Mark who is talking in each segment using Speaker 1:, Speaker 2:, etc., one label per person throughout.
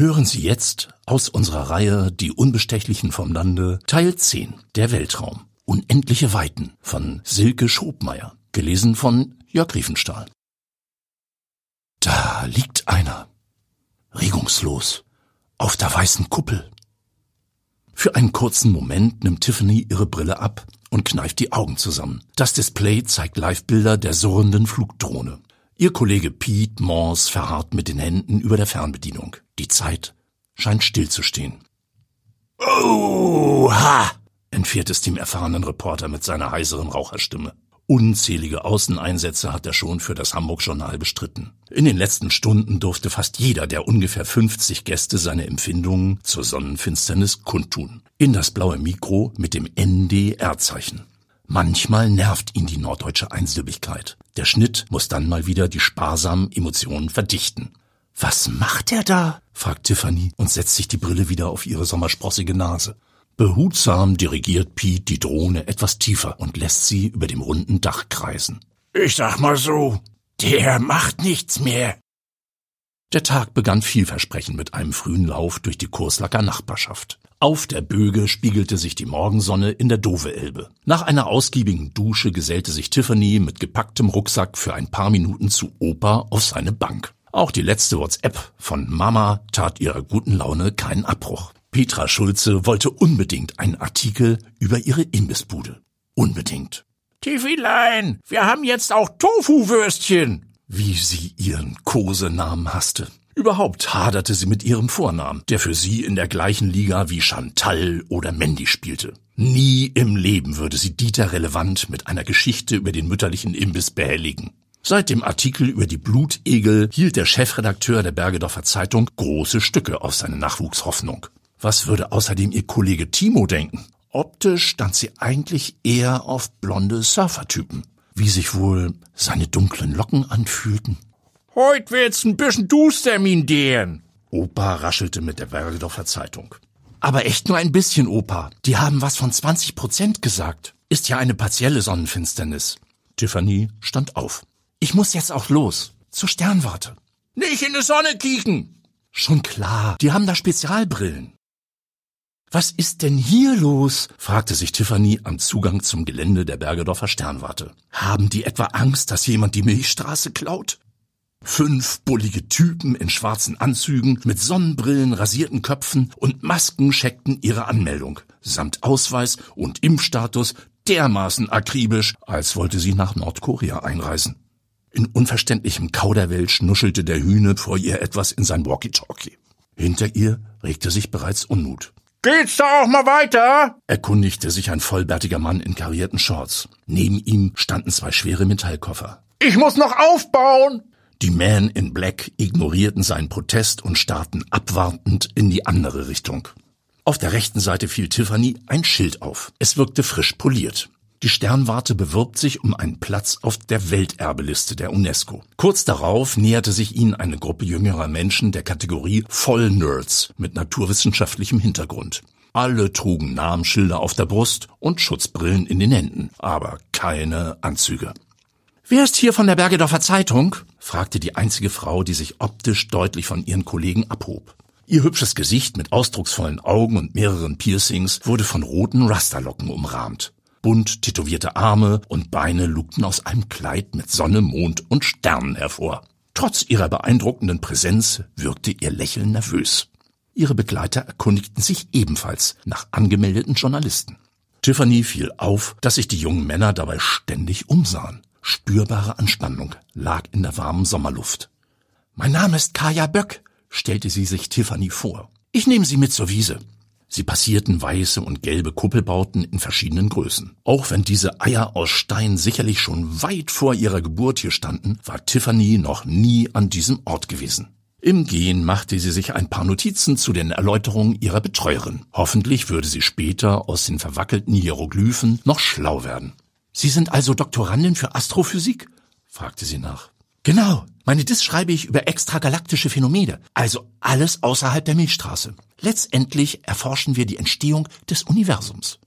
Speaker 1: Hören Sie jetzt aus unserer Reihe Die Unbestechlichen vom Lande Teil 10 Der Weltraum. Unendliche Weiten von Silke Schobmeier. Gelesen von Jörg Riefenstahl. Da liegt einer. Regungslos. Auf der weißen Kuppel. Für einen kurzen Moment nimmt Tiffany ihre Brille ab und kneift die Augen zusammen. Das Display zeigt Livebilder der surrenden Flugdrohne. Ihr Kollege Pete Mons verharrt mit den Händen über der Fernbedienung. Die Zeit scheint stillzustehen. Oha! entfährt es dem erfahrenen Reporter mit seiner heiseren Raucherstimme. Unzählige Außeneinsätze hat er schon für das Hamburg-Journal bestritten. In den letzten Stunden durfte fast jeder der ungefähr 50 Gäste seine Empfindungen zur Sonnenfinsternis kundtun. In das blaue Mikro mit dem NDR-Zeichen. Manchmal nervt ihn die norddeutsche Einsilbigkeit. Der Schnitt muss dann mal wieder die sparsamen Emotionen verdichten. Was macht er da? fragt Tiffany und setzt sich die Brille wieder auf ihre sommersprossige Nase. Behutsam dirigiert Pete die Drohne etwas tiefer und lässt sie über dem runden Dach kreisen.
Speaker 2: Ich sag mal so, der macht nichts mehr.
Speaker 1: Der Tag begann vielversprechend mit einem frühen Lauf durch die Kurslacker Nachbarschaft. Auf der Böge spiegelte sich die Morgensonne in der Dove-Elbe. Nach einer ausgiebigen Dusche gesellte sich Tiffany mit gepacktem Rucksack für ein paar Minuten zu Opa auf seine Bank. Auch die letzte WhatsApp von Mama tat ihrer guten Laune keinen Abbruch. Petra Schulze wollte unbedingt einen Artikel über ihre Imbissbude. Unbedingt.
Speaker 2: Tifilein, wir haben jetzt auch Tofu-Würstchen.
Speaker 1: Wie sie ihren Kosenamen hasste. Überhaupt haderte sie mit ihrem Vornamen, der für sie in der gleichen Liga wie Chantal oder Mandy spielte. Nie im Leben würde sie Dieter relevant mit einer Geschichte über den mütterlichen Imbiss behelligen. Seit dem Artikel über die Blutegel hielt der Chefredakteur der Bergedorfer Zeitung große Stücke auf seine Nachwuchshoffnung. Was würde außerdem ihr Kollege Timo denken? Optisch stand sie eigentlich eher auf blonde Surfertypen. Wie sich wohl seine dunklen Locken anfühlten.
Speaker 2: Heut wird's ein bisschen duster, min.
Speaker 1: Opa raschelte mit der Bergedorfer Zeitung. Aber echt nur ein bisschen, Opa. Die haben was von 20 Prozent gesagt. Ist ja eine partielle Sonnenfinsternis. Tiffany stand auf. Ich muss jetzt auch los. Zur Sternwarte.
Speaker 2: Nicht in die Sonne kicken.
Speaker 1: Schon klar. Die haben da Spezialbrillen. Was ist denn hier los? fragte sich Tiffany am Zugang zum Gelände der Bergedorfer Sternwarte. Haben die etwa Angst, dass jemand die Milchstraße klaut? Fünf bullige Typen in schwarzen Anzügen mit Sonnenbrillen, rasierten Köpfen und Masken checkten ihre Anmeldung samt Ausweis und Impfstatus dermaßen akribisch, als wollte sie nach Nordkorea einreisen. In unverständlichem Kauderwelsch nuschelte der Hühne vor ihr etwas in sein Walkie-Talkie. Hinter ihr regte sich bereits Unmut.
Speaker 2: Geht's da auch mal weiter?
Speaker 1: erkundigte sich ein vollbärtiger Mann in karierten Shorts. Neben ihm standen zwei schwere Metallkoffer.
Speaker 2: Ich muss noch aufbauen.
Speaker 1: Die Men in Black ignorierten seinen Protest und starrten abwartend in die andere Richtung. Auf der rechten Seite fiel Tiffany ein Schild auf. Es wirkte frisch poliert. Die Sternwarte bewirbt sich um einen Platz auf der Welterbeliste der UNESCO. Kurz darauf näherte sich ihnen eine Gruppe jüngerer Menschen der Kategorie Vollnerds mit naturwissenschaftlichem Hintergrund. Alle trugen Namensschilder auf der Brust und Schutzbrillen in den Händen, aber keine Anzüge. Wer ist hier von der Bergedorfer Zeitung? fragte die einzige Frau, die sich optisch deutlich von ihren Kollegen abhob. Ihr hübsches Gesicht mit ausdrucksvollen Augen und mehreren Piercings wurde von roten Rasterlocken umrahmt. Bunt tätowierte Arme und Beine lugten aus einem Kleid mit Sonne, Mond und Sternen hervor. Trotz ihrer beeindruckenden Präsenz wirkte ihr Lächeln nervös. Ihre Begleiter erkundigten sich ebenfalls nach angemeldeten Journalisten. Tiffany fiel auf, dass sich die jungen Männer dabei ständig umsahen. Spürbare Anspannung lag in der warmen Sommerluft. Mein Name ist Kaya Böck, stellte sie sich Tiffany vor. Ich nehme Sie mit zur Wiese. Sie passierten weiße und gelbe Kuppelbauten in verschiedenen Größen. Auch wenn diese Eier aus Stein sicherlich schon weit vor ihrer Geburt hier standen, war Tiffany noch nie an diesem Ort gewesen. Im Gehen machte sie sich ein paar Notizen zu den Erläuterungen ihrer Betreuerin. Hoffentlich würde sie später aus den verwackelten Hieroglyphen noch schlau werden. Sie sind also Doktorandin für Astrophysik? fragte sie nach. Genau. Meine Diss schreibe ich über extragalaktische Phänomene, also alles außerhalb der Milchstraße. Letztendlich erforschen wir die Entstehung des Universums.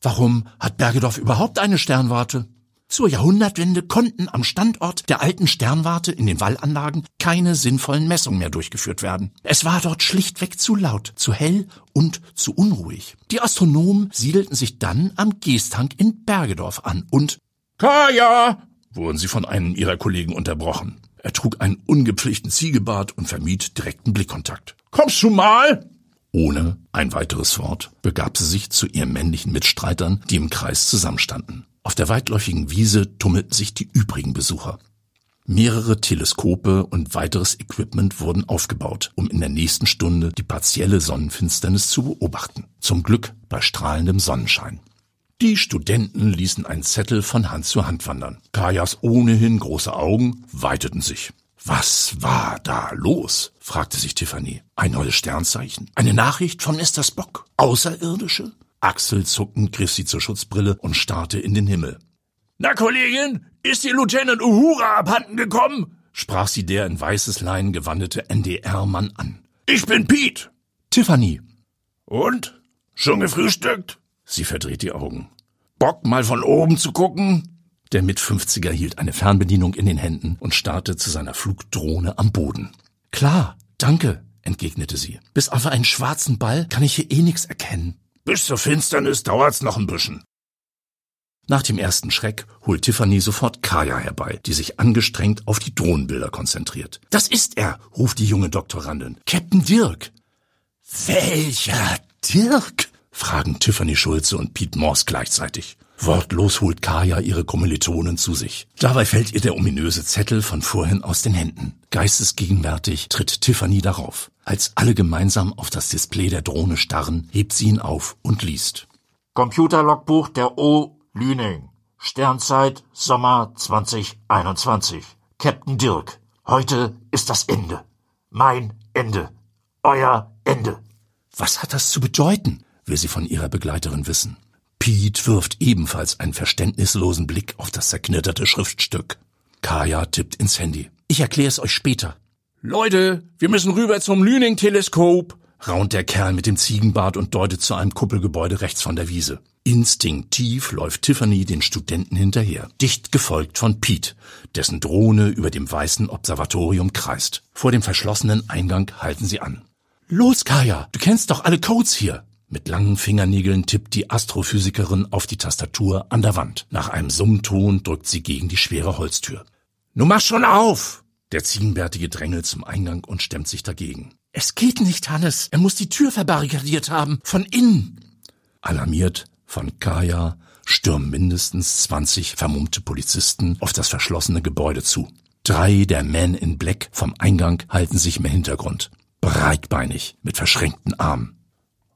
Speaker 1: Warum hat Bergedorf überhaupt eine Sternwarte? Zur Jahrhundertwende konnten am Standort der alten Sternwarte in den Wallanlagen keine sinnvollen Messungen mehr durchgeführt werden. Es war dort schlichtweg zu laut, zu hell und zu unruhig. Die Astronomen siedelten sich dann am Geesthang in Bergedorf an und
Speaker 2: Kaya!
Speaker 1: wurden sie von einem ihrer Kollegen unterbrochen. Er trug einen ungepflegten Ziegebart und vermied direkten Blickkontakt.
Speaker 2: Kommst du mal?
Speaker 1: Ohne ein weiteres Wort begab sie sich zu ihren männlichen Mitstreitern, die im Kreis zusammenstanden. Auf der weitläufigen Wiese tummelten sich die übrigen Besucher. Mehrere Teleskope und weiteres Equipment wurden aufgebaut, um in der nächsten Stunde die partielle Sonnenfinsternis zu beobachten. Zum Glück bei strahlendem Sonnenschein. Die Studenten ließen einen Zettel von Hand zu Hand wandern. Kajas ohnehin große Augen weiteten sich. Was war da los? fragte sich Tiffany. Ein neues Sternzeichen? Eine Nachricht von Mr. Spock? Außerirdische? Achselzuckend griff sie zur Schutzbrille und starrte in den Himmel.
Speaker 2: Na, Kollegin, ist die Lieutenant Uhura abhanden gekommen?
Speaker 1: sprach sie der in weißes Leinen gewandete NDR-Mann an.
Speaker 2: Ich bin Pete.
Speaker 1: Tiffany.
Speaker 2: Und? Schon gefrühstückt?
Speaker 1: Sie verdreht die Augen.
Speaker 2: Bock, mal von oben zu gucken?
Speaker 1: Der Mit-50er hielt eine Fernbedienung in den Händen und starrte zu seiner Flugdrohne am Boden. Klar, danke, entgegnete sie. Bis auf einen schwarzen Ball kann ich hier eh nix erkennen.
Speaker 2: Bis zur Finsternis dauert's noch ein bisschen.
Speaker 1: Nach dem ersten Schreck holt Tiffany sofort Kaya herbei, die sich angestrengt auf die Drohnenbilder konzentriert. Das ist er, ruft die junge Doktorandin. Captain Dirk. Welcher Dirk? Fragen Tiffany Schulze und Pete Morse gleichzeitig. Wortlos holt Kaya ihre Kommilitonen zu sich. Dabei fällt ihr der ominöse Zettel von vorhin aus den Händen. Geistesgegenwärtig tritt Tiffany darauf. Als alle gemeinsam auf das Display der Drohne starren, hebt sie ihn auf und liest.
Speaker 3: Computerlogbuch der O. Lüning. Sternzeit Sommer 2021. Captain Dirk. Heute ist das Ende. Mein Ende. Euer Ende.
Speaker 1: Was hat das zu bedeuten? Will sie von ihrer Begleiterin wissen. Pete wirft ebenfalls einen verständnislosen Blick auf das zerknitterte Schriftstück. Kaya tippt ins Handy. Ich erkläre es euch später.
Speaker 2: Leute, wir müssen rüber zum Lüning-Teleskop,
Speaker 1: raunt der Kerl mit dem Ziegenbart und deutet zu einem Kuppelgebäude rechts von der Wiese. Instinktiv läuft Tiffany den Studenten hinterher, dicht gefolgt von Pete, dessen Drohne über dem weißen Observatorium kreist. Vor dem verschlossenen Eingang halten sie an. Los, Kaya, du kennst doch alle Codes hier. Mit langen Fingernägeln tippt die Astrophysikerin auf die Tastatur an der Wand. Nach einem Summton drückt sie gegen die schwere Holztür.
Speaker 2: Nun mach schon auf!
Speaker 1: Der Ziegenbärtige drängelt zum Eingang und stemmt sich dagegen. Es geht nicht, Hannes. Er muss die Tür verbarrikadiert haben. Von innen. Alarmiert von Kaya stürmen mindestens 20 vermummte Polizisten auf das verschlossene Gebäude zu. Drei der Men in Black vom Eingang halten sich im Hintergrund. Breitbeinig, mit verschränkten Armen.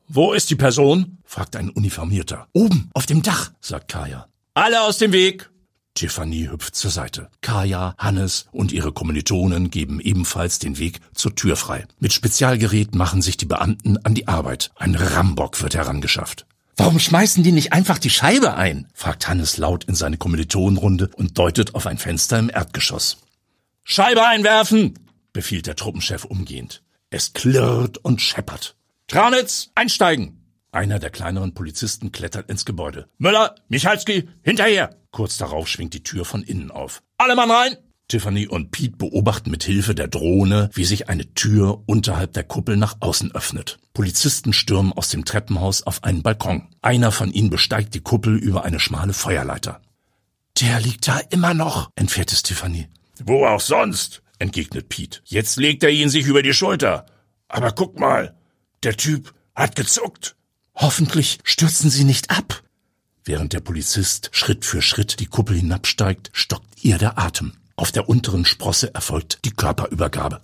Speaker 2: Wo ist die Person?
Speaker 1: fragt ein Uniformierter. Oben, auf dem Dach, sagt Kaya.
Speaker 2: Alle aus dem Weg!
Speaker 1: Tiffany hüpft zur Seite. Kaya, Hannes und ihre Kommilitonen geben ebenfalls den Weg zur Tür frei. Mit Spezialgerät machen sich die Beamten an die Arbeit. Ein Rambock wird herangeschafft. Warum schmeißen die nicht einfach die Scheibe ein? fragt Hannes laut in seine Kommilitonenrunde und deutet auf ein Fenster im Erdgeschoss.
Speaker 2: Scheibe einwerfen!
Speaker 1: befiehlt der Truppenchef umgehend. Es klirrt und scheppert.
Speaker 2: Tranitz, einsteigen!
Speaker 1: Einer der kleineren Polizisten klettert ins Gebäude.
Speaker 2: Müller, Michalski, hinterher!
Speaker 1: Kurz darauf schwingt die Tür von innen auf.
Speaker 2: Alle Mann rein!
Speaker 1: Tiffany und Pete beobachten mit Hilfe der Drohne, wie sich eine Tür unterhalb der Kuppel nach außen öffnet. Polizisten stürmen aus dem Treppenhaus auf einen Balkon. Einer von ihnen besteigt die Kuppel über eine schmale Feuerleiter. Der liegt da immer noch, entfährt es Tiffany.
Speaker 2: Wo auch sonst, entgegnet Pete. Jetzt legt er ihn sich über die Schulter. Aber guck mal, der Typ hat gezuckt.
Speaker 1: Hoffentlich stürzen Sie nicht ab. Während der Polizist Schritt für Schritt die Kuppel hinabsteigt, stockt ihr der Atem. Auf der unteren Sprosse erfolgt die Körperübergabe.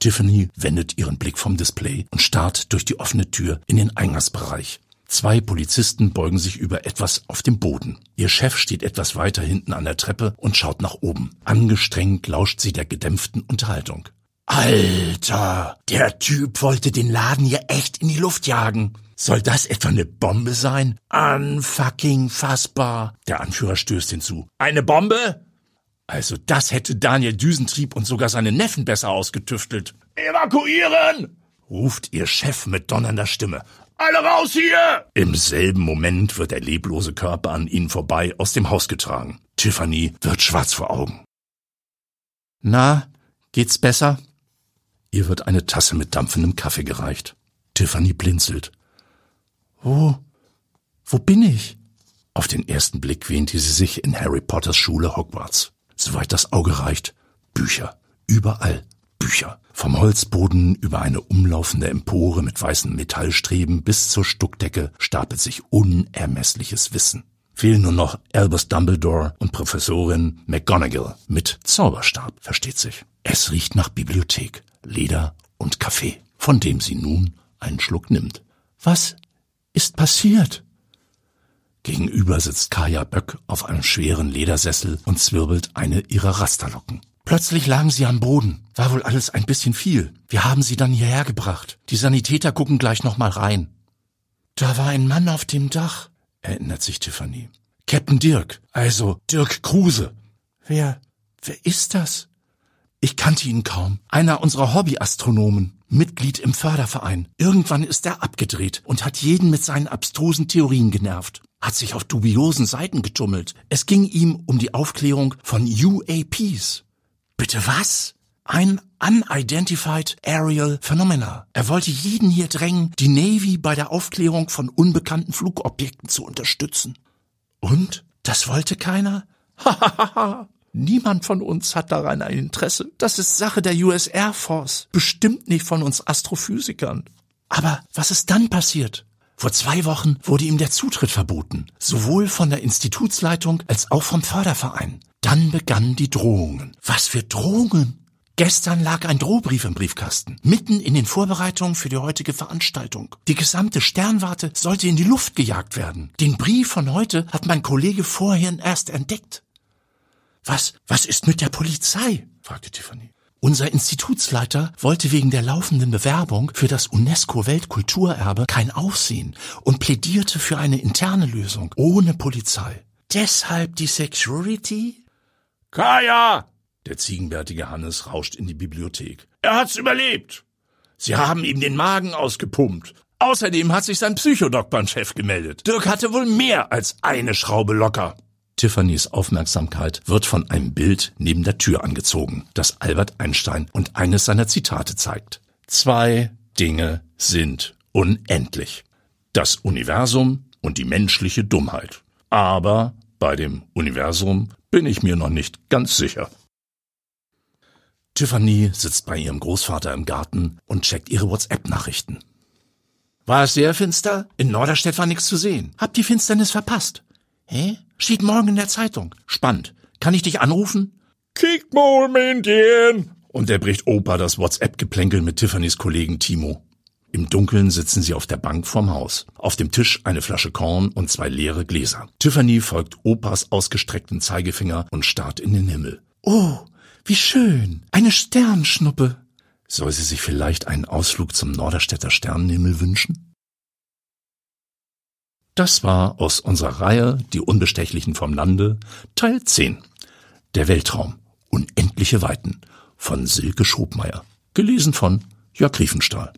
Speaker 1: Tiffany wendet ihren Blick vom Display und starrt durch die offene Tür in den Eingangsbereich. Zwei Polizisten beugen sich über etwas auf dem Boden. Ihr Chef steht etwas weiter hinten an der Treppe und schaut nach oben. Angestrengt lauscht sie der gedämpften Unterhaltung. Alter, der Typ wollte den Laden hier echt in die Luft jagen. Soll das etwa eine Bombe sein? Unfucking fassbar. Der Anführer stößt hinzu.
Speaker 2: Eine Bombe?
Speaker 1: Also das hätte Daniel Düsentrieb und sogar seine Neffen besser ausgetüftelt.
Speaker 2: Evakuieren!
Speaker 1: ruft ihr Chef mit donnernder Stimme.
Speaker 2: Alle raus hier!
Speaker 1: Im selben Moment wird der leblose Körper an ihnen vorbei aus dem Haus getragen. Tiffany wird schwarz vor Augen. Na, geht's besser? Ihr wird eine Tasse mit dampfendem Kaffee gereicht. Tiffany blinzelt. Wo, wo bin ich? Auf den ersten Blick wähnte sie sich in Harry Potters Schule Hogwarts. Soweit das Auge reicht. Bücher. Überall. Bücher. Vom Holzboden über eine umlaufende Empore mit weißen Metallstreben bis zur Stuckdecke stapelt sich unermessliches Wissen. Fehlen nur noch Albus Dumbledore und Professorin McGonagall mit Zauberstab, versteht sich. Es riecht nach Bibliothek, Leder und Kaffee, von dem sie nun einen Schluck nimmt. Was ist passiert? Gegenüber sitzt Kaya Böck auf einem schweren Ledersessel und zwirbelt eine ihrer Rasterlocken. Plötzlich lagen sie am Boden. War wohl alles ein bisschen viel. Wir haben sie dann hierher gebracht. Die Sanitäter gucken gleich noch mal rein. Da war ein Mann auf dem Dach, erinnert sich Tiffany. Captain Dirk, also Dirk Kruse. Wer, wer ist das? Ich kannte ihn kaum. Einer unserer Hobbyastronomen, Mitglied im Förderverein. Irgendwann ist er abgedreht und hat jeden mit seinen abstrusen Theorien genervt. Hat sich auf dubiosen Seiten getummelt. Es ging ihm um die Aufklärung von UAPs. Bitte was? Ein Unidentified Aerial Phenomena. Er wollte jeden hier drängen, die Navy bei der Aufklärung von unbekannten Flugobjekten zu unterstützen. Und? Das wollte keiner? Hahaha. Niemand von uns hat daran ein Interesse. Das ist Sache der US Air Force. Bestimmt nicht von uns Astrophysikern. Aber was ist dann passiert? Vor zwei Wochen wurde ihm der Zutritt verboten, sowohl von der Institutsleitung als auch vom Förderverein. Dann begannen die Drohungen. Was für Drohungen? Gestern lag ein Drohbrief im Briefkasten, mitten in den Vorbereitungen für die heutige Veranstaltung. Die gesamte Sternwarte sollte in die Luft gejagt werden. Den Brief von heute hat mein Kollege vorhin erst entdeckt. Was, was ist mit der Polizei? fragte Tiffany. Unser Institutsleiter wollte wegen der laufenden Bewerbung für das UNESCO-Weltkulturerbe kein Aufsehen und plädierte für eine interne Lösung ohne Polizei. Deshalb die Security?
Speaker 2: Kaya!
Speaker 1: Der ziegenbärtige Hannes rauscht in die Bibliothek.
Speaker 2: Er hat's überlebt. Sie haben ihm den Magen ausgepumpt.
Speaker 1: Außerdem hat sich sein Psychodoc beim Chef gemeldet. Dirk hatte wohl mehr als eine Schraube locker. Tiffany's Aufmerksamkeit wird von einem Bild neben der Tür angezogen, das Albert Einstein und eines seiner Zitate zeigt. Zwei Dinge sind unendlich. Das Universum und die menschliche Dummheit. Aber bei dem Universum bin ich mir noch nicht ganz sicher. Tiffany sitzt bei ihrem Großvater im Garten und checkt ihre WhatsApp-Nachrichten. War es sehr finster? In Norderstedt war nichts zu sehen. Hab die Finsternis verpasst. Hä? Steht morgen in der Zeitung. Spannend. Kann ich dich anrufen?
Speaker 2: Kick mal, Männchen!
Speaker 1: Unterbricht Opa das WhatsApp-Geplänkel mit Tiffany's Kollegen Timo. Im Dunkeln sitzen sie auf der Bank vorm Haus. Auf dem Tisch eine Flasche Korn und zwei leere Gläser. Tiffany folgt Opas ausgestreckten Zeigefinger und starrt in den Himmel. Oh, wie schön. Eine Sternschnuppe. Soll sie sich vielleicht einen Ausflug zum Norderstädter Sternenhimmel wünschen? Das war aus unserer Reihe Die Unbestechlichen vom Lande, Teil 10. Der Weltraum. Unendliche Weiten von Silke Schobmeier. Gelesen von Jörg Riefenstahl.